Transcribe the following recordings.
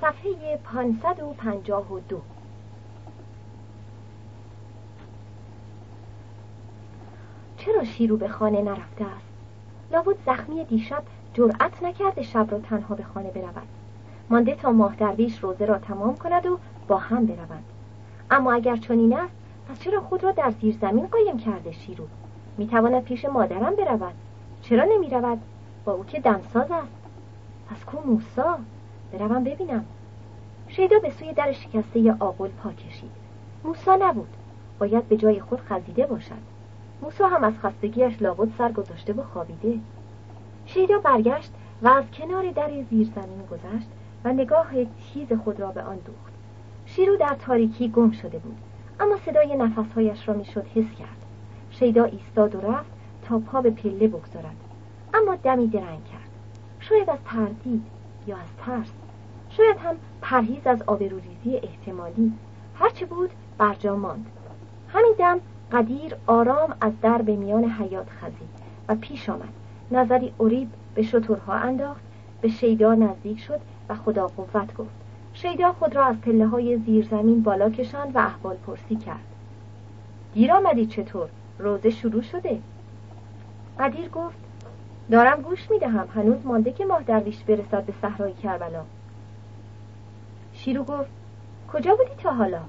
صفحه 552 چرا شیرو به خانه نرفته است؟ لابد زخمی دیشب جرأت نکرده شب را تنها به خانه برود. مانده تا ماه درویش روزه را تمام کند و با هم بروند. اما اگر چنین است پس چرا خود را در زیر زمین قایم کرده شیرو؟ می‌تواند پیش مادرم برود. چرا نمی رود؟ با او که دمساز است. پس کو موسا بروم ببینم. شیدا به سوی در شکسته ی آقل پا کشید. موسا نبود. باید به جای خود خزیده باشد. موسا هم از خستگیش لابد سر گذاشته و خوابیده. شیدا برگشت و از کنار در زیر زمین گذشت و نگاه تیز خود را به آن دوخت. شیرو در تاریکی گم شده بود. اما صدای نفسهایش را می‌شد حس کرد. شیدا ایستاد و رفت تا پا به پله بگذارد. اما دمی درنگ کرد. شاید از تردید یا از ترس شاید هم پرهیز از آبروریزی احتمالی. هرچه بود برجا ماند. همین دم قدیر آرام از در به میان حیات خزید و پیش آمد. نظری اریب به شطورها انداخت به شیدا نزدیک شد و خدا قوت گفت. شیدا خود را از پله های زیر زمین بالا کشاند و احوال پرسی کرد. دیر آمدی چطور؟ روزه شروع شده؟ قدیر گفت دارم گوش می‌دهم. هنوز مانده که ماه درویش برسد به صحرای کربلا. شیرو گفت کجا بودی تا حالا؟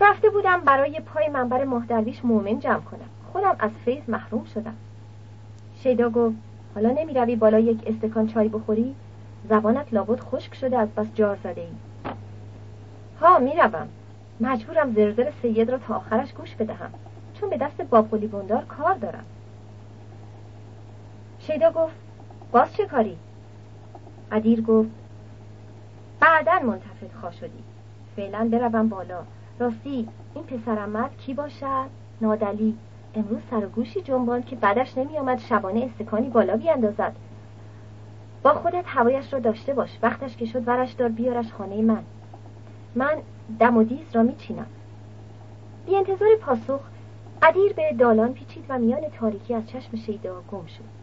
رفته بودم برای پای منبر ماه درویش مومن جمع کنم. خودم از فیض محروم شدم. شیدا گفت حالا نمی روی بالا یک استکان چای بخوری؟ زبانت لابد خشک شده از بس جار زده ای ها می‌روم. مجبورم زرزر سید را تا آخرش گوش بدهم. چون به دست باب بندار کار دارم. شیدا گفت باز چه کاری؟ قدیر گفت بعدا منتفض خواه شدی. فعلا بروم بالا. راستی این پسرمت کی باشد؟ نادلی. امروز سر و گوشی جنبان که بعدش نمی آمد شبانه استکانی بالا بیاندازد. با خودت هوایش را داشته باش. وقتش که شد ورش دار بیارش خانه من. من دم و دیز را میچینم. بی انتظار پاسخ قدیر به دالان پیچید و میان تاریکی از چشم شیدا گم شد.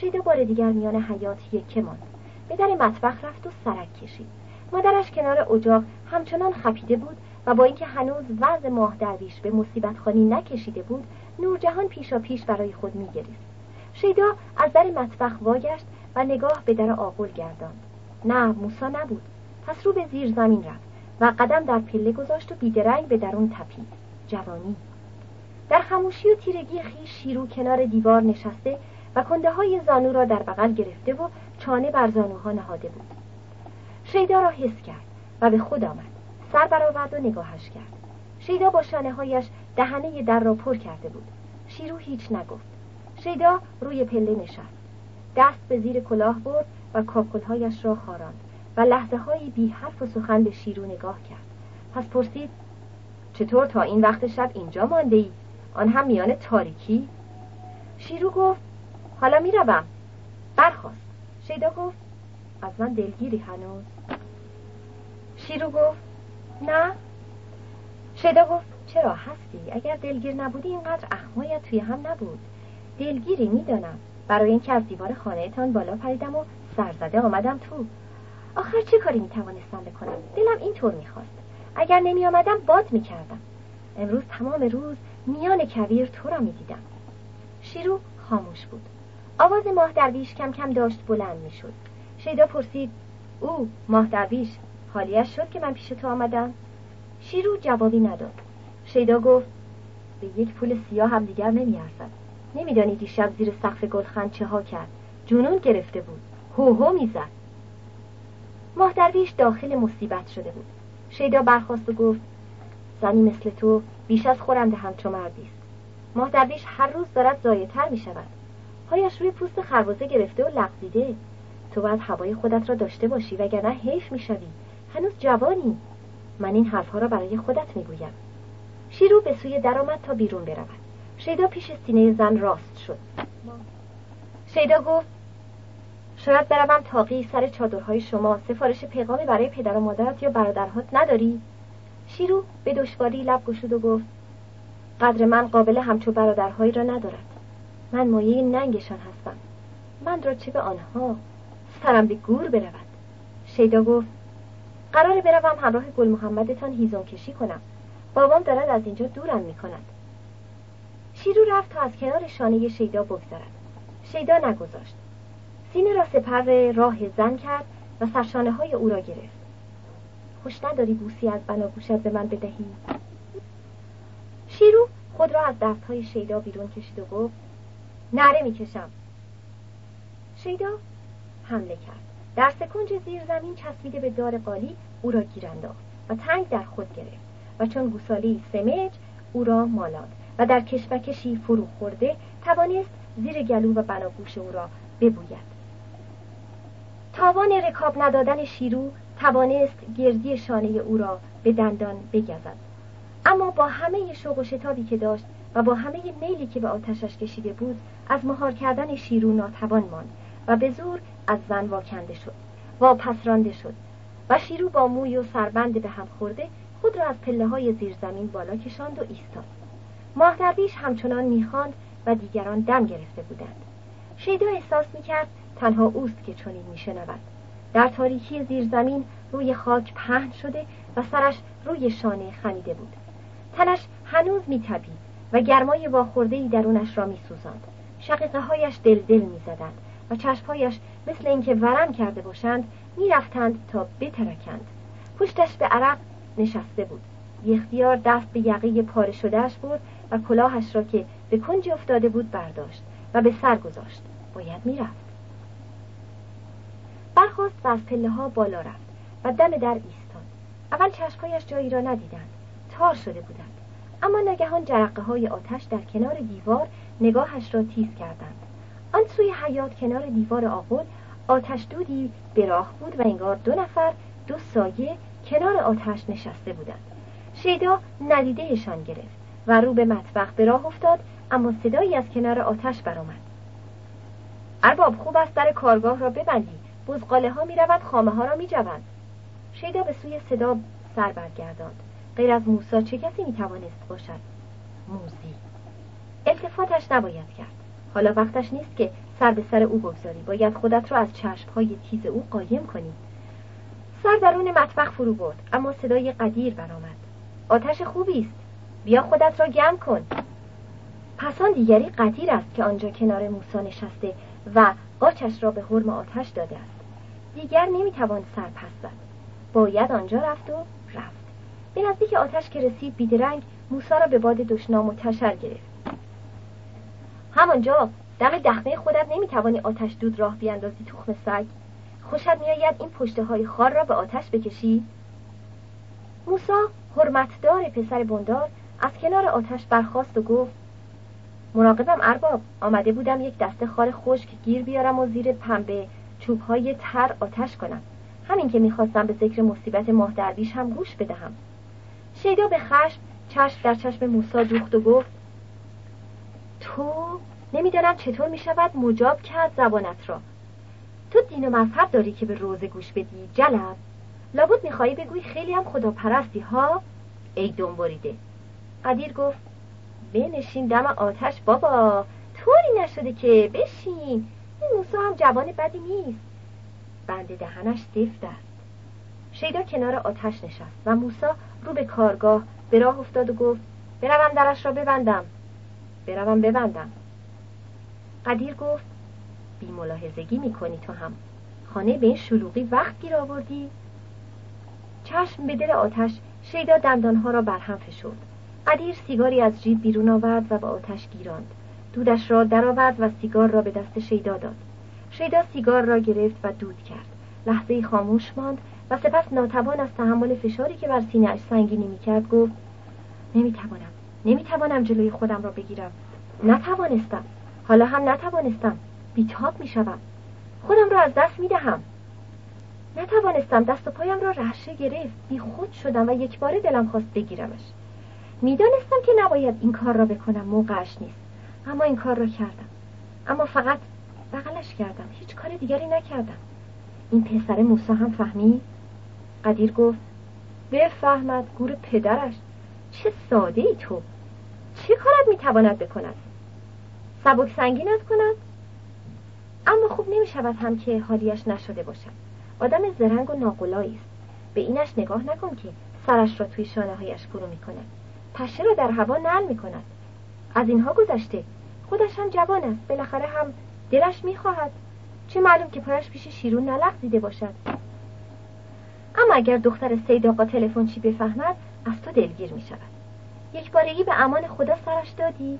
شیدا بار دیگر میان حیات یکه ماند. به در مطبخ رفت و سرک کشید. مادرش کنار اجاق همچنان خپیده بود و با اینکه هنوز وضع ماه درویش به مصیبت خانی نکشیده بود نورجهان پیشا پیش برای خود میگریست. شیدا از در مطبخ واگشت و نگاه به در آقل گرداند. نه موسا نبود. پس رو به زیر زمین رفت و قدم در پله گذاشت و بیدرنگ به درون تپید. جوانی. در خموشی و تیرگی خیش شیرو کنار دیوار نشسته و کنده های زانو را در بغل گرفته و چانه بر زانوها نهاده بود. شیدا را حس کرد و به خود آمد. سر برآورد و نگاهش کرد. شیدا با شانه هایش دهنه در را پر کرده بود. شیرو هیچ نگفت. شیدا روی پله نشست. دست به زیر کلاه برد و کاکلهایش را خاراند و لحظه هایی بی حرف و سخن به شیرو نگاه کرد. پس پرسید چطور تا این وقت شب اینجا مانده ای؟ آن هم میان تاریکی؟ شیرو گفت حالا می‌روم. برخواست شیدا گفت از من دلگیری هنوز. شیرو گفت نه. شیدا گفت چرا هستی؟ اگر دلگیر نبودی اینقدر اخمایت توی هم نبود. دلگیری می‌دانم. برای اینکه از دیوار خانهتان بالا پریدم و سرزده آمدم تو. آخر چه کاری می‌توانستم بکنم؟ دلم اینطور می‌خواست. اگر نمی آمدم باد می‌کردم. امروز تمام روز میان کویر تو را می‌دیدم. شیرو خاموش بود. آواز ماه درویش کم کم داشت بلند می‌شد. شیدا پرسید او ماه درویش حالیش شد که من پیش تو آمدم؟ شیرو جوابی نداد. شیدا گفت به یک پول سیاه هم دیگر نمیارزد. نمیدانی دیشب زیر سقف گلخند چه ها کرد. جنون گرفته بود. هو هو می‌زد. ماه درویش داخل مصیبت شده بود. شیدا برخواست و گفت زنی مثل تو بیش از خورنده همچو مردی است. ماه درویش هر روز دارد زایتر می شود پایش روی پوست خربزه گرفته و لغزیده تو باید هوای خودت را داشته باشی وگرنه حیف می‌شوی. هنوز جوانی. من این حرفها را برای خودت می‌گویم. شیرو به سوی درآمد تا بیرون برود. شیدا پیش سینه زن راست شد. شیدا گفت شاید بروم تاقی سر چادرهای شما سفارش پیغامی برای پدر و مادرت یا برادرهات نداری؟ شیرو به دشواری لب گشود و گفت قدر من قابل همچو برادرهایی را ندارد من مایه ننگشان هستم. من را چه به آنها؟ سرم به گور برود. شیدا گفت قرار بروم همراه گل محمدتان هیزم کشی کنم. بابام دارد از اینجا دورم می‌کند. شیرو رفت تا از کنار شانه شیدا بگذرد. شیدا نگذاشت. سینه را سپر راه زن کرد و سرشانه های او را گرفت. خوش نداری بوسی از بناگوشت به من بدهی؟ شیرو خود را از دستهای شیدا بیرون کشید و گفت نره می‌کشم. شیدا حمله کرد. در سکنج زیر زمین چسبیده به دار قالی او را گیر و تنگ در خود گرفت و چون گوسالی سمج او را مالاد و در کشمکشی فرو خورده توانست زیر گلو و بناگوش او را ببوید. تاوان رکاب ندادن شیرو توانست گردی شانه او را به دندان بگزد. اما با همه شوق و شتابی که داشت و با همه میلی که به آتشش کشیده بود از مهار کردن شیرو ناتوان ماند و به زور از زن واکنده شد واپس رانده شد و شیرو با موی و سربند به هم خورده خود را از پله های زیر زمین بالا کشاند و ایستاد. ماه درویش همچنان می‌خواند و دیگران دم گرفته بودند. شیدا احساس می‌کرد تنها اوست که چنین میشنود. در تاریکی زیر زمین روی خاک پهن شده و سرش روی شانه خمیده بود. تنش هنوز میتپید. و گرمای واخوردهای درونش را میسوزاند. شقیقه هایش دل دل می‌زدند و چشمهایش مثل اینکه ورم کرده باشند می‌رفتند تا بترکند. پشتش به عرق نشسته بود. اختیار دست به یقه پاره شدهش برد و کلاهش را که به کنج افتاده بود برداشت و به سر گذاشت. باید می‌رفت. برخواست و از پله ها بالا رفت و دم در ایستاد. اول چشمهایش جایی را ندیدند. تار شده بودند. اما ناگهان جرقه های آتش در کنار دیوار نگاهش را تیز کردند. آن سوی حیات کنار دیوار آقل آتش دودی به راه بود و انگار دو نفر دو سایه کنار آتش نشسته بودند. شیدا ندیدهشان گرفت و رو به مطبخ به راه افتاد اما صدایی از کنار آتش برآمد. ارباب خوب است در کارگاه را ببندی. بزقاله ها می رود خامه ها را می جوند. شیدا به سوی صدا سر برگرداند. غیر از موسا چه کسی می توانست باشد؟ موزی التفاتش نباید کرد. حالا وقتش نیست که سر به سر او بگذاری. باید خودت را از چشمهای تیز او قایم کنی. سر درون مطبخ فرو برد اما صدای قدیر برآمد. آتش خوبی است. بیا خودت را گم کن. پسان دیگری قدیر است که آنجا کنار موسا نشسته و قاچش را به حرم آتش داده است. دیگر نمی‌توان سر پس زد. باید آنجا رفت و به نزدیک آتش که رسید بیدرنگ موسا را به باد دشنام و تشر گرفت. همانجا دم دخمه خودت نمی‌توانی آتش دود راه بیاندازی تخم سگ. خوشت میآید این پشته های خار را به آتش بکشی؟ موسا حرمتدار پسر بندار از کنار آتش برخاست و گفت مراقبم ارباب آمده بودم یک دسته خار خشک گیر بیارم و زیر پنبه چوبهای تر آتش کنم. همین که می‌خواستم به ذکر مصیبت ماه درویش هم گوش بدهم. شیدا به خشم چشم در چشم موسا دوخت و گفت تو نمی‌دانم چطور می‌شود مجاب کرد زبانت را. تو دین و مذهب داری که به روزه گوش بدی جلب. لابد می‌خواهی بگویی خیلی هم خدا پرستی ها؟ ای دنباریده قدیر گفت بنشین دم آتش بابا طوری نشده که بشین. این موسا هم جوان بدی نیست. بند دهنش سفت است شیدا کنار آتش نشست و موسا رو به کارگاه به راه افتاد و گفت بروم درش را ببندم. بروم ببندم. قدیر گفت بی ملاحظگی می‌کنی تو هم. خانه به این شلوغی وقت گیر آوردی؟ چشم به دل آتش شیدا دندانها را برهم فشرد. قدیر سیگاری از جیب بیرون آورد و به آتش گیراند. دودش را درآورد و سیگار را به دست شیدا داد. شیدا سیگار را گرفت و دود کرد. لحظه خاموش ماند و سپس ناتوان از تحمل فشاری که بر سینهاش سنگینی می‌کرد گفت نمی‌توانم نمی‌توانم جلوی خودم را بگیرم. نتوانستم. حالا هم نتوانستم. بیتاب می‌شوم. خودم را از دست می‌دهم. نتوانستم دست و پایم را رهشه گرفت. بی خود شدم و یک بار دلم خواست بگیرمش. می‌دانستم که نباید این کار را بکنم. موقعش نیست. اما این کار را کردم. اما فقط بغلش کردم. هیچ کار دیگری نکردم. این پسر موسا هم فهمید؟ قدیر گفت بفهمد گور پدرش چه ساده ای تو. چه کارت می‌تواند بکند؟ سبک سنگینت کند؟ اما خوب نمی شود هم که حالیش نشده باشد. آدم زرنگ و ناقلایی است. به اینش نگاه نکن که سرش را توی شانه هایش فرو می‌کند. پشه را در هوا نل می‌کند. از اینها گذشته. خودش هم جوان است. بالاخره هم دلش می‌خواهد. چه معلوم که پایش پیش شیرون نلغزیده باشد. اما اگر دختر سید آقا تلفن چی بفهمد از تو دلگیر می شود یک بارگی به امان خدا سرش دادی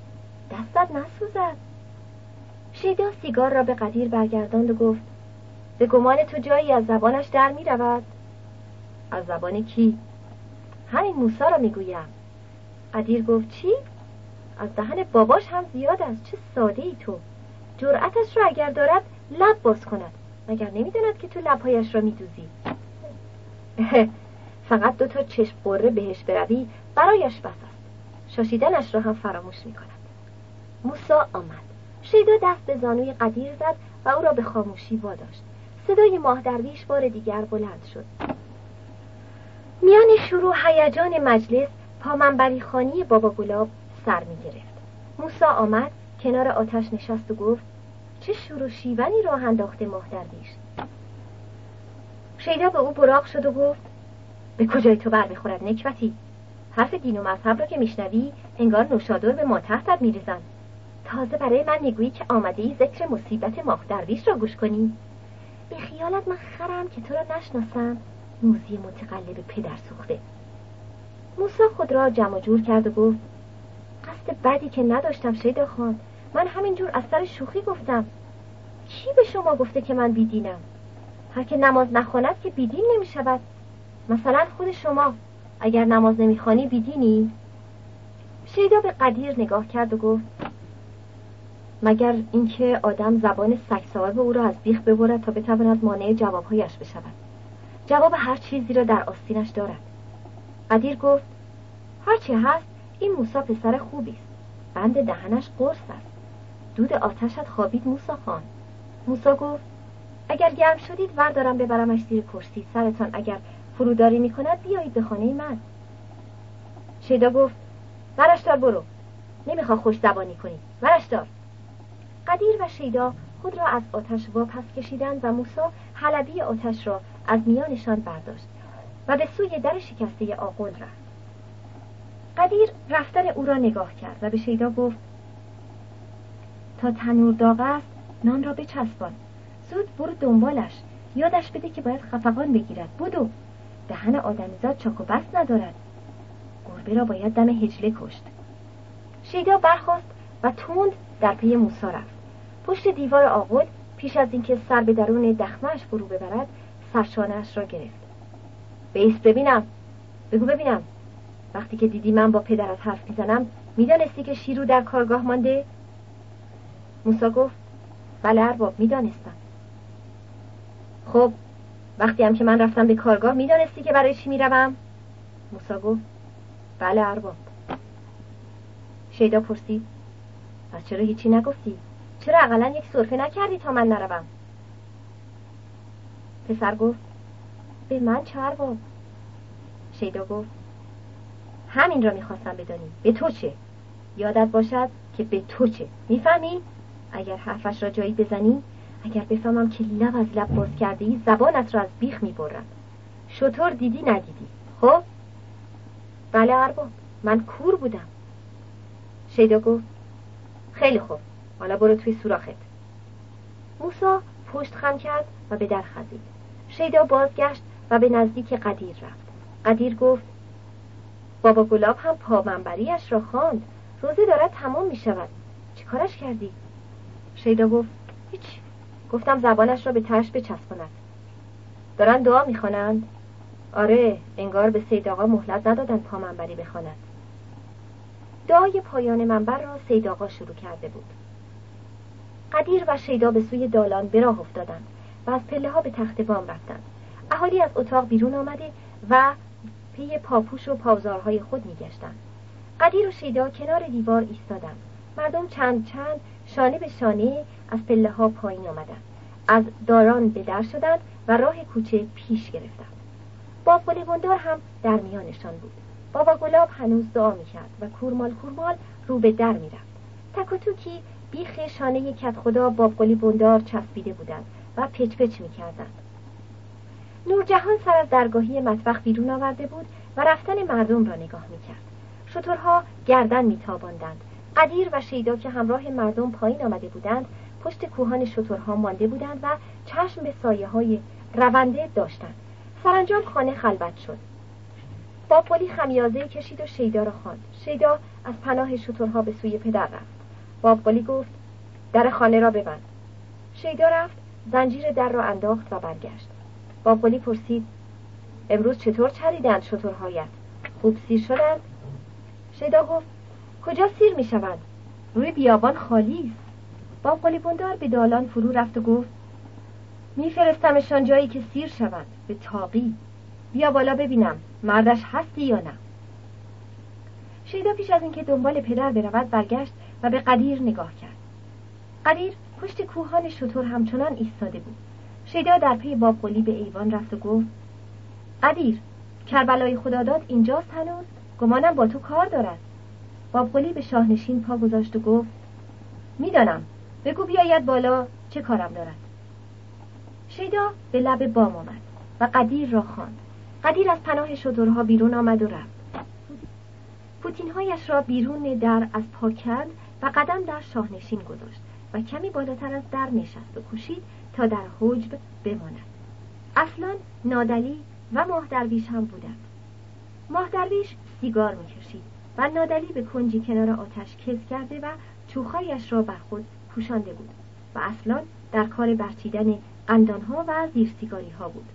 دستت نسوزد. شیدا سیگار را به قدیر برگرداند و گفت به گمان تو جایی از زبانش در می رود از زبان کی؟ همین موسا را می‌گویم. قدیر گفت چی؟ از دهن باباش هم زیاد است چه ساده ای تو. جرأتش را اگر دارد لب باز کند مگر نمی‌داند که تو لبهایش را میدوزی. فقط دو تا چشم قره بهش بروی برایش بس است شاشیدنش را هم فراموش می کند موسا آمد. شیدا دست به زانوی قدیر زد و او را به خاموشی واداشت. صدای ماه درویش بار دیگر بلند شد. میان شروع هیجان مجلس پامنبری خانی بابا گلاب سر می گرفت. موسا آمد کنار آتش نشست و گفت چه شروع شیونی راه انداخته ماه درویش؟ شیدا به او براق شد و گفت به کجای تو بر بخورد نکبتی؟ حرف دین و مذهب را که میشنوی انگار نوشادر به ماتحتت میریزند تازه برای من می‌گویی که آمده ای ذکر مصیبت ماه درویش را گوش کنی. به خیالت من خرم که تو را نشناسم. موزی متقلب پدر سوخته. موسا خود را جمع جور کرد و گفت قصد بدی که نداشتم شیدا خان. من همینجور از سر شوخی گفتم. کی به شما گفته که من بیدینم؟ هر که نماز نخواند که بیدین نمی شود مثلا خود شما اگر نماز نمی‌خوانی بیدینی. شیدا به قدیر نگاه کرد و گفت مگر اینکه آدم زبان سگ صاحب او را از بیخ ببرد تا بتواند مانع جوابهایش بشود. جواب هر چیزی را در آستینش دارد. قدیر گفت هرچی هست این موسا پسر خوبی است. بند دهنش قرص است. دود آتشت خوابید موسا خان. موسا گفت اگر گرم شدید وردارم ببرمش زیر کرسی. سرتان اگر فروداری می‌کند بیایید به خانه من. شیدا گفت ورش دار برو. نمیخوا خوش زبانی کنی. ورش دار قدیر و شیدا خود را از آتش واپس کشیدند و موسا حلبی آتش را از میانشان برداشت و به سوی در شکسته آقل رفت. قدیر رفتن او را نگاه کرد و به شیدا گفت تا تنور داغ است نان را بچسبان. زود برو دنبالش. یادش بده که باید خفقان بگیرد. بودو دهن آدمیزاد چاک و بس ندارد. گربه را باید دم هجله کشت. شیدا برخواست و تند در پی موسا رفت. پشت دیوار آقل پیش از اینکه سر به درون دخمش فرو ببرد سرشانهاش را گرفت. بیس ببینم. بگو ببینم. وقتی که دیدی من با پدرت حرف می‌زنم می‌دانستی که شیرو در کارگاه مانده؟ موسا گفت بله ارباب می‌دانستم. خب وقتی هم که من رفتم به کارگاه می‌دانستی که برای چی می‌روم؟ موسا گفت بله ارباب. شیدا پرسید پس چرا هیچی نگفتی؟ چرا اقلا یک صرفه نکردی تا من نروم؟ پسر گفت به من چه ارباب؟ شیدا گفت همین را می‌خواستم بدانی. به تو چه؟ یادت باشد که به تو چه. می‌فهمی؟ اگر حرفش را جایی بزنی اگر بفهمم که لب از لب باز کرده ای زبانت را از بیخ می‌برم. شطور دیدی ندیدی. خب؟ بله ارباب من کور بودم. شیدا گفت خیلی خوب. حالا برو توی سوراخت. موسا پشت خم کرد و به در خزید شیدا بازگشت و به نزدیک قدیر رفت. قدیر گفت بابا گلاب هم پامنبریش را خواند. روزه دارد تمام می شود چی کارش کردی؟ شیدا گفت هیچ. گفتم زبانش را به ترش بچسباند. دارن دعا می‌خوانند. آره انگار به سید آقا مهلت ندادن پامنبری بخواند دعای پایان منبر را سید آقا شروع کرده بود. قدیر و شیدا به سوی دالان به راه افتادند و از پله ها به تخت بام رفتند. اهالی از اتاق بیرون آمده و پی پاپوش و پاوزارهای خود میگشتند. قدیر و شیدا کنار دیوار ایستادند. مردم چند چند شانه به شانه از پله ها پایین آمدند. از داران به در شدند و راه کوچه پیش گرفتند. باب بندار هم در میانشان بود. بابا گلاب هنوز دعا می‌کرد و کورمال کورمال رو به در می‌رفت. تک و توکی بیخ شانه کت خدا باب بندار چسبیده بودند و پچ پچ می‌کردند. نورجهان سر از درگاهی مطبخ بیرون آورده بود و رفتن مردم را نگاه می‌کرد. شترها گردن میتاباندند. قدیر و شیدا که همراه مردم پایین آمده بودند پشت کوهان شترها مانده بودند و چشم به سایه های رونده داشتند. سرانجام خانه خلوت شد. با پلی خمیازه کشید و شیدا را خواند. شیدا از پناه شترها به سوی پدر رفت. بابقلی گفت در خانه را ببند. شیدا رفت زنجیر در را انداخت و برگشت. بابقلی پرسید امروز چطور چریدند شترهایت؟ خوب سیر شدند؟ شیدا گفت کجا سیر می شوند روی بیابان خالی است. بابقلی بندار به دالان فرو رفت و گفت میفرستمشان جایی که سیر شوند به تاقی. بیا بالا ببینم مردش هستی یا نه. شیدا پیش از اینکه دنبال پدر برود برگشت و به قدیر نگاه کرد. قدیر پشت کوهان شطور همچنان ایستاده بود. شیدا در پی بابقلی به ایوان رفت و گفت قدیر کربلای خداداد اینجاست هنوز؟ گمانم با تو کار دارد. بابقلی به شاهنشین پا گذاشت و گفت می‌دانم. بگو بیاید بالا چه کارم دارد. شیدا به لب بام آمد و قدیر را خواند. قدیر از پناه شترها بیرون آمد و رفت. پوتینهایش را بیرون در از پا کرد و قدم در شاهنشین گذاشت و کمی بالاتر از در نشست و کوشید تا در حجب بماند. اصلا نادلی و ماه درویش هم بودند. ماه درویش سیگار می‌کشید. و نادلی به کنجی کنار آتش کز کرده و چوخایش را بر خود پوشانده بود و اصلا در کار برچیدن اندانها و زیرسیگاری ها بود.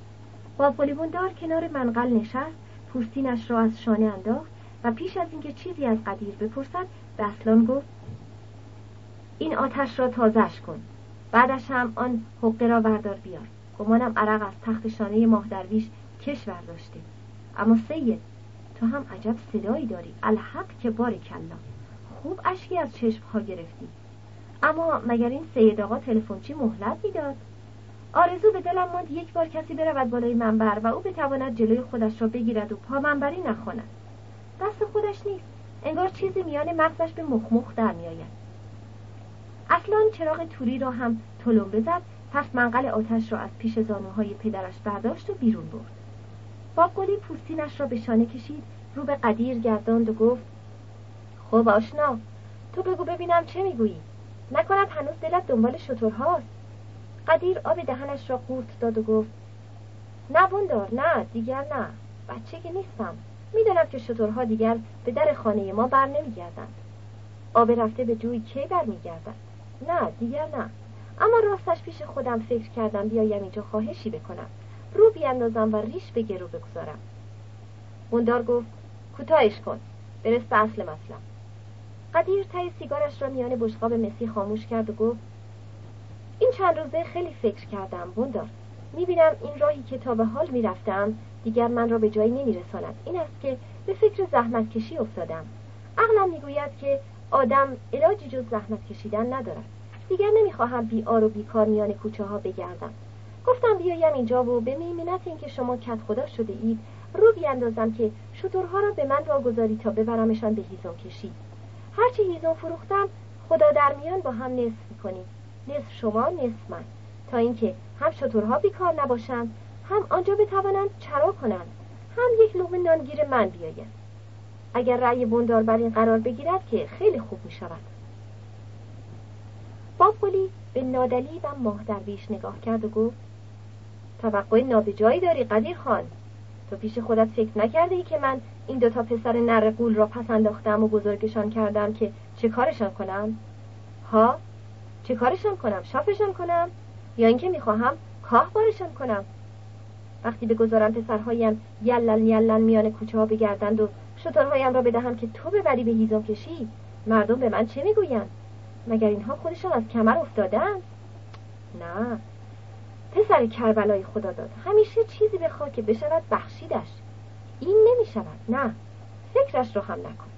با دار کنار منقل نشست پوستینش را از شانه انداخت و پیش از اینکه چیزی از قدیر بپرسد به اصلان گفت این آتش را تازش کن. بعدش هم آن حقه را بردار بیار. گمانم عرق از تخت شانه ماه درویش کش برداشته. اما سید تو هم عجب صدایی داری. الحق که بار کلا خوب اشکی از چشم ها گرفتی. اما مگر این سید آقا تلفنچی مهلت می‌داد؟ آرزو به دلم ماند یک بار کسی برود بالای منبر و او بتواند جلوی خودش را بگیرد و پا منبری نخواند. دست خودش نیست. انگار چیزی میان مغزش به مخمخ در میآید اصلا چراغ توری را هم تلم بزد. پس منقل آتش را از پیش زانوهای پدرش برداشت و بیرون برد. بابگلی پوستینش را به شانه کشید رو به قدیر گرداند و گفت خب آشنا تو بگو ببینم چه می‌گویی؟ نکند هنوز دلت دنبال شترهاست قدیر آب دهنش را قورت داد و گفت نه بندار نه دیگر نه بچه که نیستم. می‌دانم که شترها دیگر به در خانه ما بر نمیگردند. آب رفته به جوی کی برمیگردد نه دیگر نه. اما راستش پیش خودم فکر کردم بیایم اینجا خواهشی بکنم. رو بیاندازم و ریش به گرو بگذارم. بندار گفت کوتاهش کن. برس به اصل مطلب قدیر تای سیگارش را میان بشقاب مسی خاموش کرد و گفت این چند روزه خیلی فکر کردم بندار می‌بینم این راهی که تا به حال می‌رفتم دیگر من را به جایی نمیرساند. این است که به فکر زحمت کشی افتادم. عقلم می‌گوید که آدم علاجی جز زحمت کشیدن ندارد. دیگر نمی‌خواهم بی آر و بیکار میان کوچه ها بگردم. گفتم بیایم اینجا و به میمنت اینکه شما کت خدا شده اید. رو بیاندازم که شطورها را به من واگذاری تا ببرمشان به هیزم کشی. هرچی هیزم فروختم خدا در میان با هم نصف می‌کنیم نصف شما نصف من. تا اینکه هم شطورها بیکار نباشند هم آنجا بتوانند چرا کنند. هم یک لقمه نانگیر من بیاید. اگر رأی بندار بر این قرار بگیرد که خیلی خوب می شود بابقلی به نادلی و ماه درویش نگاه کرد و گفت توقع نابجایی داری قدیر خان. تو پیش خودت فکر نکرده ای که من این دوتا پسر نر قول را پس انداختم و بزرگشان کردم که چه کارشان کنم؟ ها؟ چه کارشان کنم؟ شافشان کنم؟ یا اینکه می‌خواهم کاه بارشان کنم؟ وقتی بگذارم پسرهایم یلل یلل میان کوچه ها بگردند و شترهایم را بدهم که تو ببری به هیزم کشی مردم به من چه می‌گویند؟ مگر اینها خودشان از کمر افتادن نه. پسر کربلای خدا داد؟ همیشه چیزی بخواه که بشود بخشیدش. این نمی شود نه. فکرش رو هم نکن.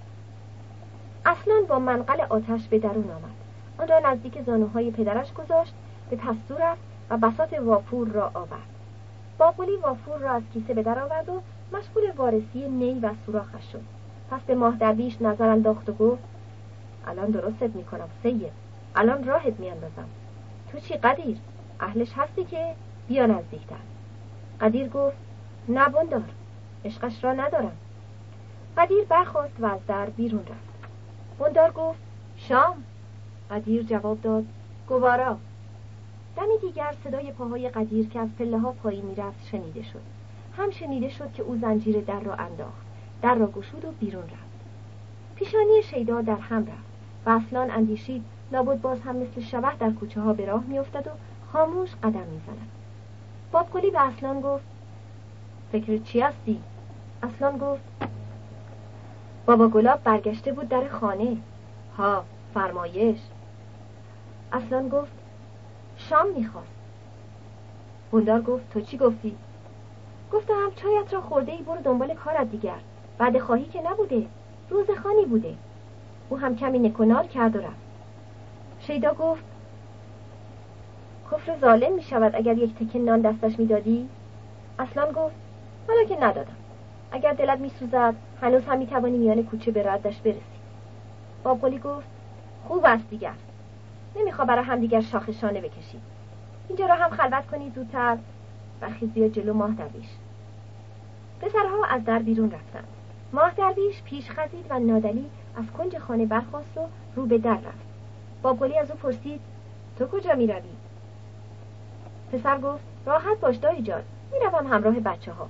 اصلا با منقل آتش به درون آمد. آن را نزدیک زانوهای پدرش گذاشت به پستو رفت و بسات واپور را آورد. باقولی وافور را از کیسه به در آورد و مشغول وارسی نی و سوراخش شد. پس به ماه درویش نظر انداخت و گفت الان درستت می‌کنم سید. الان راهت میاندازم. تو چی قدیر؟ اهلش هستی که بیا نزدیکتر قدیر گفت نه بندار عشقش را ندارم. قدیر برخواست و از در بیرون رفت. بندار گفت شام. قدیر جواب داد گوارا. دمی دیگر صدای پاهای قدیر که از پله ها پایین می‌رفت شنیده شد. هم شنیده شد که او زنجیر در را انداخت در را گشود و بیرون رفت. پیشانی شیدا در هم رفت و اصلان اندیشید لابد باز هم مثل شبه در کوچه ها به راه میافتد و خاموش قدم می‌زند. بابگلی به اصلان گفت فکر چی هستی؟ اصلان گفت بابا گلاب برگشته بود در خانه. ها فرمایش. اصلان گفت شام می‌خواست بندار گفت تو چی گفتی؟ گفتم چایت را خورده ای برو دنبال کارت دیگر. بعد خواهی که نبوده روزخانی بوده. او هم کمی نکنار کرد و رفت. شیدا گفت کفر ظالم می شود اگر یک تکه نان دستش می‌دادی؟ اصلا گفت حالا که ندادم. اگر دلت می سوزد هنوز هم می توانی میان کوچه به ردش برسی. بابقلی گفت خوب است دیگر. نمیخوا برای هم دیگر شاخ شانه بکشید اینجا را هم خلوت کنید زودتر و خیزی جلو ماه درویش. پسرها از در بیرون رفتند. ماه درویش پیش خزید و نادلی از کنج خانه برخواست و رو به در رفت. بابگلی از او پرسید تو کجا می روی؟ پسر گفت راحت باش دایی جان می روم همراه بچه ها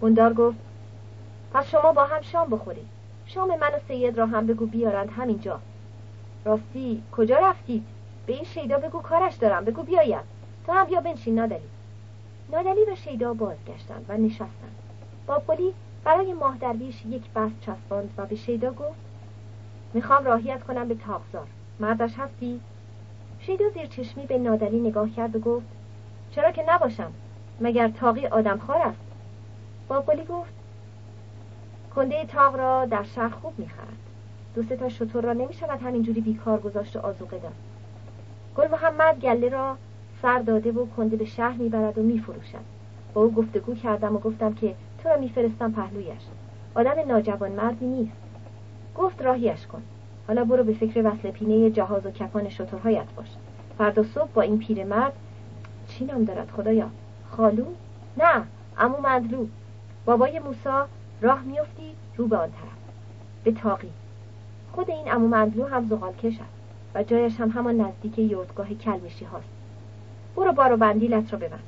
بندار گفت پس شما با هم شام بخورید. شام من و سید را هم بگو بیارند همینجا. راستی کجا رفتید؟ به این شیدا بگو کارش دارم بگو بیاید تو هم بیا بنشین نادلی. نادلی و شیدا بازگشتند و نشستند. بابقلی برای ماه درویش یک بست چسباند و به شیدا گفت می‌خوام راهیت کنم به تاغزار مردش هستی؟ شیدا زیر چشمی به نادلی نگاه کرد و گفت چرا که نباشم مگر تاقی آدمخوار است بابقلی گفت کنده تاق را در شهر خوب می‌خرد. دو سه تا شطور را نمی‌شود همینجوری بیکار گذاشت و آزوقه داد. گل محمد گله را سر داده و کنده به شهر می‌برد و میفروشد. با او گفتگو کردم و گفتم که تو را میفرستم پهلویش. آدم ناجوان مردی نیست. گفت راهیش کن. حالا برو به فکر وصل پینه جهاز و کفان شطورهایت باش. فردا صبح با این پیرمرد چی نام دارد خدایا. خالو نه امو مندلو بابای موسا راه میفتی رو به آن طرف. به تاقی. خود این امو مندلو هم زغال کش است و جایش هم همان نزدیک یردگاه کلمشی هاست. برو بارو بندیلت را ببند.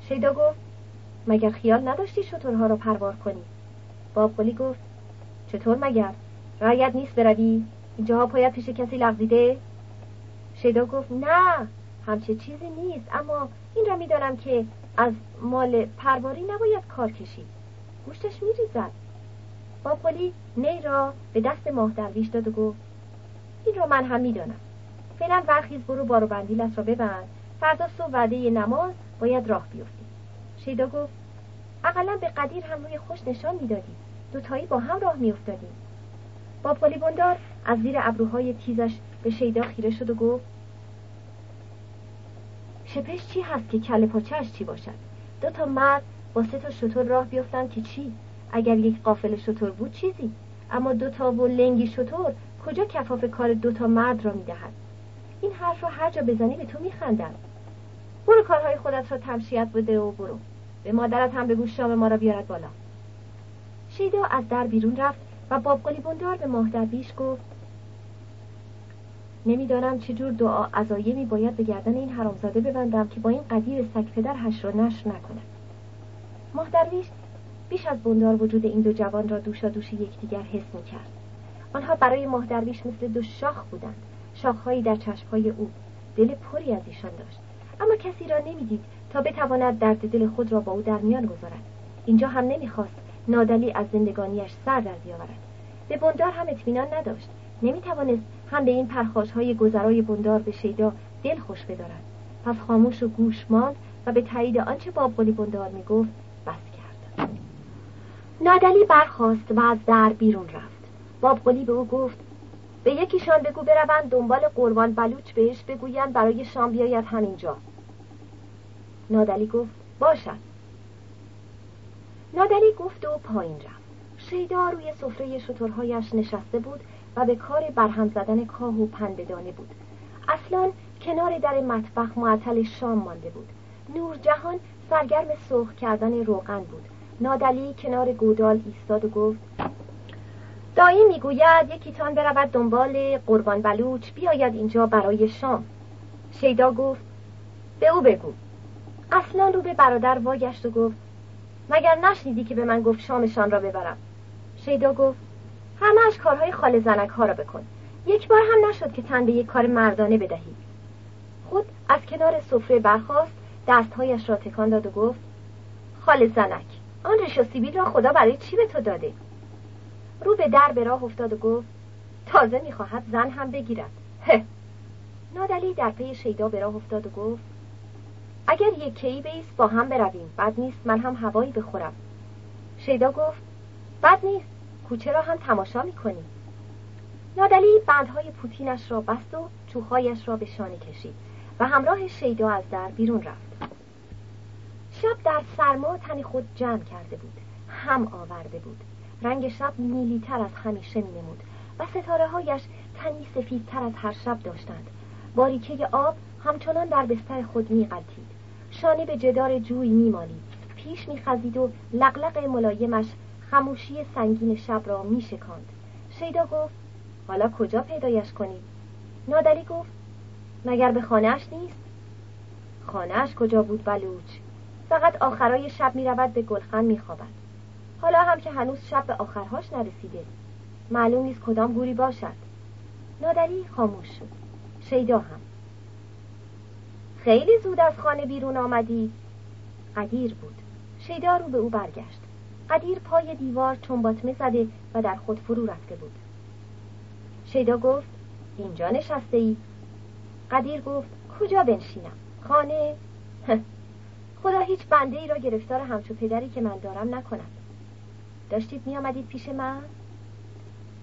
شیدا گفت مگر خیال نداشتی شطورها را پروار کنی؟ بابقلی گفت چطور مگر؟ رایت نیست بروی؟ اینجاها پایت پیش کسی لغزیده؟ شیدا گفت نه. همچه چیزی نیست. اما این را می‌دانم که از مال پرواری نباید کار کشید. گوشتش میریزد. بابقلی نی را به دست ماه درویش داد و گفت این را من هم می‌دانم. فعلا برخیز برو بارو بندیلت را ببند. فردا صبح وعده نماز باید راه بیفتی. شیدا گفت اقلا به قدیر هم روی خوش نشان می‌دادی. دوتایی با هم راه میافتادیم. بابقلی بندار از زیر ابروهای تیزش به شیدا خیره شد و گفت شپش چی هست که کل پاچهش چی باشد؟ دو تا مرد با سه تا شطور راه بیفتن که چی؟ اگر یک قافل شطور بود چیزی؟ اما دو تا و لنگی شطور کجا کفاف کار دو تا مرد را می‌دهد؟ این حرف را هر جا بزنی به تو میخندند برو کارهای خودت را تمشیت بده و برو. به مادرت هم بگو شام ما را بیارد بالا. شیدا از در بیرون رفت و بابقلی بندار به ماه درویش گفت نمی‌دانم چجور دعا عزایمی باید به گردن این حرامزاده ببندم که با این قدیر سگ پدر هش را نشر نکند. ماه بیش از بندار وجود این دو جوان را دوشا دوش یکدیگر حس می‌کرد. آنها برای ماه مثل دو شاخ بودند. شاخهایی در چشمهای او دل پری از ایشان داشت. اما کسی را نمی‌دید تا بتواند درد دل خود را با او در میان گذارد. اینجا هم نمی‌خواست نادلی از زندگانیش سر در بیاورد. به بندار هم اطمینان نداشت. نمی‌توانست هم به این پرخاش های گذرای بندار به شیدا دل خوش بدارد. پس خاموش و گوش ماند و به تایید آنچه بابقلی بندار می‌گفت بس کرد. نادلی برخاست و از در بیرون رفت. بابقلی به او گفت به یکیشان بگو بروند دنبال قربان بلوچ بهش بگویند برای شام بیاید همینجا. نادلی گفت باشد. نادلی گفت و پایین رفت. شیدا روی سفره شطورهایش نشسته بود و به کار برهم زدن کاه و پنددانه بود. اصلا کنار در مطبخ معطل شام مانده بود. نور جهان سرگرم سرخ کردن روغن بود. نادلی کنار گودال ایستاد و گفت دایی می‌گوید یکیتان برود دنبال قربان بلوچ بیاید اینجا برای شام. شیدا گفت به او بگو. اصلا رو به برادر واگشت و گفت مگر نشنیدی که به من گفت شامشان را ببرم؟ شیدا گفت همهش کارهای خال زنک ها را بکن. یک بار هم نشد که تن به یک کار مردانه بدهی. خود از کنار سفره برخاست دستهایش را تکان داد و گفت خال زنک آن ریش و سیبیل را خدا برای چی به تو داده؟ رو به در به راه افتاد و گفت تازه می‌خواهد زن هم بگیرد. نادلی در پی شیدا به راه افتاد و گفت اگر یک کی بیست با هم برویم. بد نیست من هم هوایی بخورم. شیدا گفت بد نیست. کوچه را هم تماشا می‌کنیم نادلی بندهای پوتینش را بست و چوخهایش را به شانه کشید و همراه شیدا از در بیرون رفت شب در سرما تن خود جمع کرده بود هم آورده بود رنگ شب نیلیتر از همیشه می نمود و ستاره هایش تنی سفیدتر از هر شب داشتند باریکه آب همچنان در بستر خود می قلتید. شانه به جدار جوی می مالید. پیش می خزید و لقلق ملایمش خموشی سنگین شب را می شکاند. شیدا گفت حالا کجا پیدایش کنید؟ نادلی گفت مگر به خانهاش نیست؟ خانهاش کجا بود بلوچ؟ فقط آخرای شب می رود به گلخن می خوابد. حالا هم که هنوز شب به آخرهاش نرسیده معلوم نیست کدام گوری باشد نادری خاموش شد شیدا هم خیلی زود از خانه بیرون آمدی قدیر بود شیدا رو به او برگشت قدیر پای دیوار چون باطمه زده و در خود فرو رفته بود. شیدا گفت اینجا نشسته ای قدیر گفت کجا بنشینم؟ خانه؟ خدا هیچ بنده ای را گرفتار همچو پدری که من دارم نکند. داشتید می آمدید پیش من؟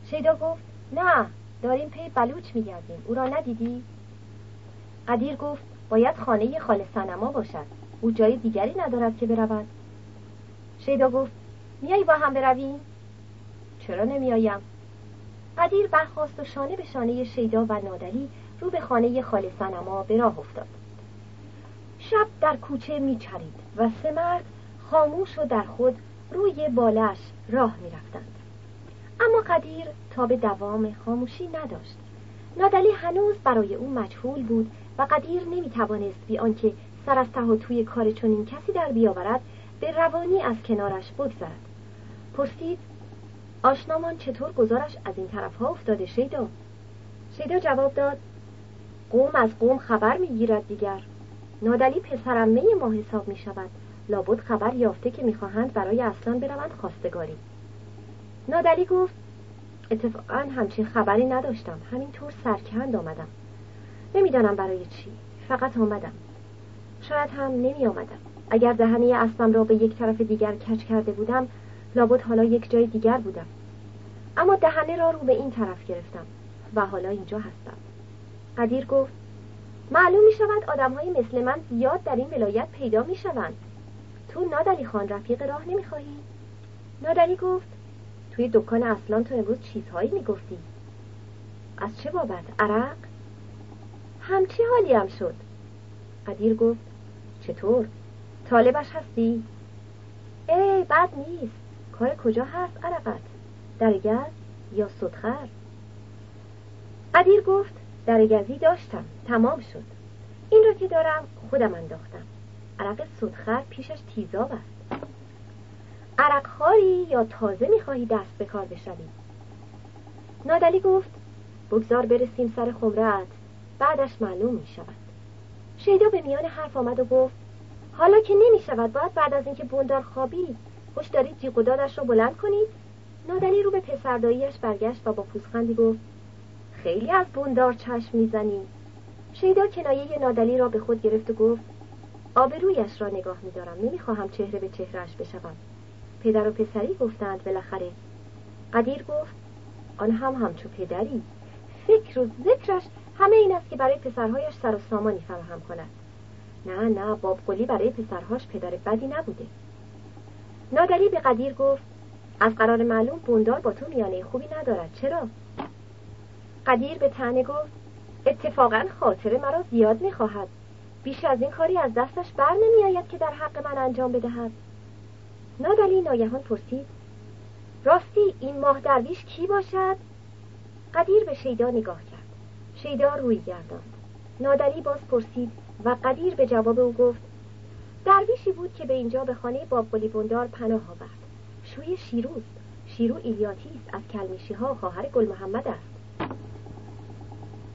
شیدا گفت نه داریم پی بلوچ می گردیم او را ندیدی؟ قدیر گفت باید خانه خال سنما باشد. او جای دیگری ندارد که برود. شیدا گفت میایی با هم برویم؟ چرا نمیآیم؟ قدیر برخواست و شانه به شانه شیدا و نادری رو به خانه خال سنما به راه افتاد شب در کوچه میچرید و سه مرد خاموش و در خود روی بالش راه می رفتند. اما قدیر تا به دوام خاموشی نداشت نادلی هنوز برای او مجهول بود و قدیر نمی توانست بی آنکه سر از ته توی کار چنین کسی در بیاورد به روانی از کنارش بگذرد. پرسید آشنامان چطور گزارش از این طرف ها افتاده شیدا؟ شیدا جواب داد قوم از قوم خبر می‌گیرد دیگر. نادلی پسرمه ما حساب می شود لابد خبر یافته که می‌خواهند برای اصلان بروند خواستگاری. نادلی گفت اتفاقا همچین خبری نداشتم. همینطور سرکند آمدم. نمی‌دانم برای چی. فقط آمدم. شاید هم نمی آمدم اگر دهنه اسبم را به یک طرف دیگر کچ کرده بودم لابد حالا یک جای دیگر بودم اما دهنه را رو به این طرف گرفتم و حالا اینجا هستم قدیر گفت معلوم می شود آدم های مثل من زیاد در این ولایت پیدا می شوند تو نادلی خان رفیق راه نمی‌خواهی؟ نادلی گفت توی دکان اصلان تو امروز چیزهایی می‌گفتی از چه بابت؟ عرق؟ همچی حالی هم شد قدیر گفت چطور؟ طالبش هستی؟ ای بد نیست. کار کجا هست عرقت؟ درگز یا صدخر؟ قدیر گفت درگزی داشتم. تمام شد. این رو که دارم خودم انداختم. عرق سودخر پیشش تیزاب است. عرق خاری یا تازه می‌خواهی دست به کار بشوی؟ نادلی گفت بگذار برسیم سر خمرت. بعدش معلوم می شود شیدا به میان حرف آمد و گفت حالا که نمی شود باید بعد از اینکه بوندار خوابی خوش دارید جیغ و رو بلند کنید. نادلی رو به پسرداییش برگشت و با پوزخندی گفت خیلی از بوندار چشم می‌زنی. شیدا کنایه نادلی را به خود گرفت و گفت آبرویش را نگاه میدارم نمی‌خواهم چهره به چهرهش بشوم. پدر و پسری گفتند بالاخره. قدیر گفت آن هم همچو پدری. فکر و ذکرش همه این است که برای پسرهایش سر و سامانی فراهم کند. نه نه باب قلی برای پسرهاش پدر بدی نبوده. نادری به قدیر گفت از قرار معلوم بوندار با تو میانه خوبی ندارد. چرا؟ قدیر به تنه گفت اتفاقا خاطر مرا زیاد می‌خواهد. بیش از این کاری از دستش بر نمی آید که در حق من انجام بدهد. نادلی ناگهان پرسید راستی این ماه درویش کی باشد؟ قدیر به شیدا نگاه کرد. شیدا روی گرداند. نادلی باز پرسید و قدیر به جواب او گفت درویشی بود که به اینجا به خانه باب بندار پناه آورد. شوی شیروز شیرو ایلیاتی است از کلمیشی ها خواهر گل محمد است.